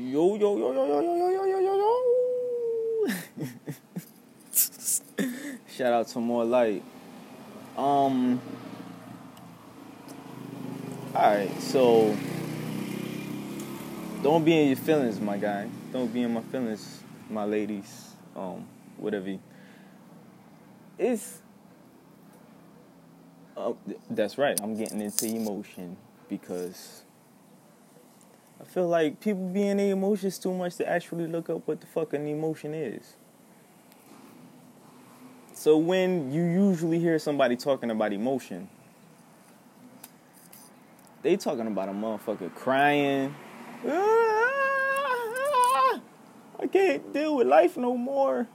Yo, yo, yo, yo, yo, yo, yo, yo, yo, yo, yo. Shout out to More Light. Um. Alright, so. Don't be in your feelings, my guy. Don't be in my feelings, my ladies. Um, whatever. It's. Uh, that's right, I'm getting into emotion because I feel like people be in their emotions too much to actually look up what the fuck an emotion is. So when you usually hear somebody talking about emotion, they talking about a motherfucker crying. "Ah, I can't deal with life no more.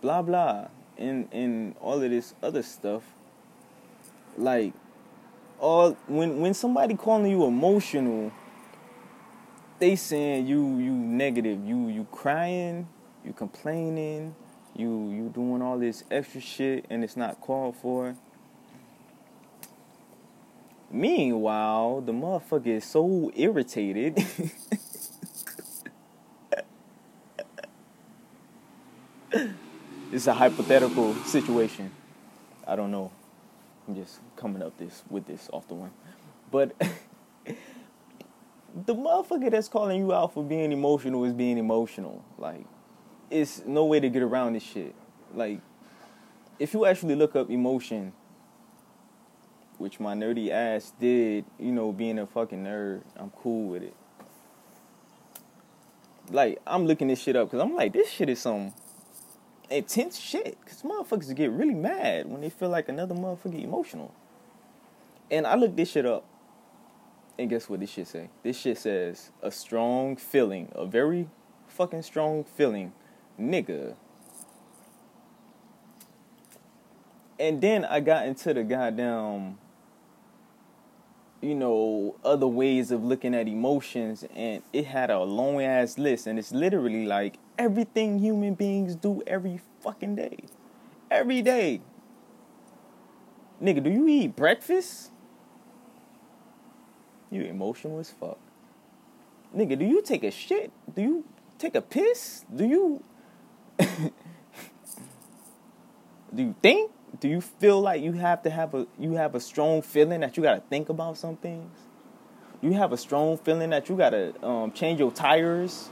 Blah blah. And and all of this other stuff. Like all when when somebody calling you emotional, they saying you you negative, you you crying, you complaining, you you doing all this extra shit and it's not called for. Meanwhile, the motherfucker is so irritated. it's a hypothetical situation. I don't know. I'm just coming up this with this off the one. But the motherfucker that's calling you out for being emotional is being emotional. Like, it's no way to get around this shit. Like, if you actually look up emotion, which my nerdy ass did, you know, being a fucking nerd, I'm cool with it. Like, I'm looking this shit up because I'm like, this shit is some intense shit. Because motherfuckers get really mad when they feel like another motherfucker emotional. And I looked this shit up. And guess what this shit say? This shit says a strong feeling, a very fucking strong feeling, nigga. And then I got into the goddamn, you know, other ways of looking at emotions, and it had a long ass list, and it's literally like everything human beings do every fucking day. Every day. Nigga, do you eat breakfast? You emotional as fuck. Nigga, do you take a shit? Do you take a piss? Do you Do you think? Do you feel like you have to have a you have a strong feeling that you gotta think about some things? Do you have a strong feeling that you gotta um, change your tires?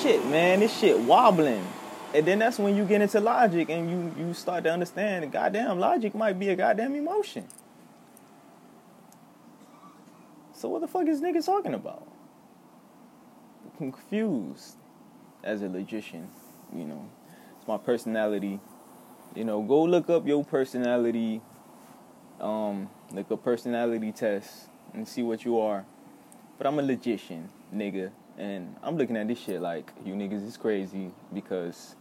Shit, man, this shit wobbling. And then that's when you get into logic and you, you start to understand goddamn logic might be a goddamn emotion. So what the fuck is niggas talking about? confused as a logician, you know. It's my personality. You know, go look up your personality, um, look up personality test and see what you are. But I'm a logician, nigga. And I'm looking at this shit like you niggas is crazy because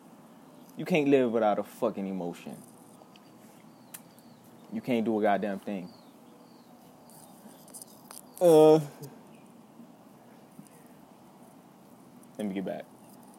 you can't live without a fucking emotion. You can't do a goddamn thing. Uh let me get back.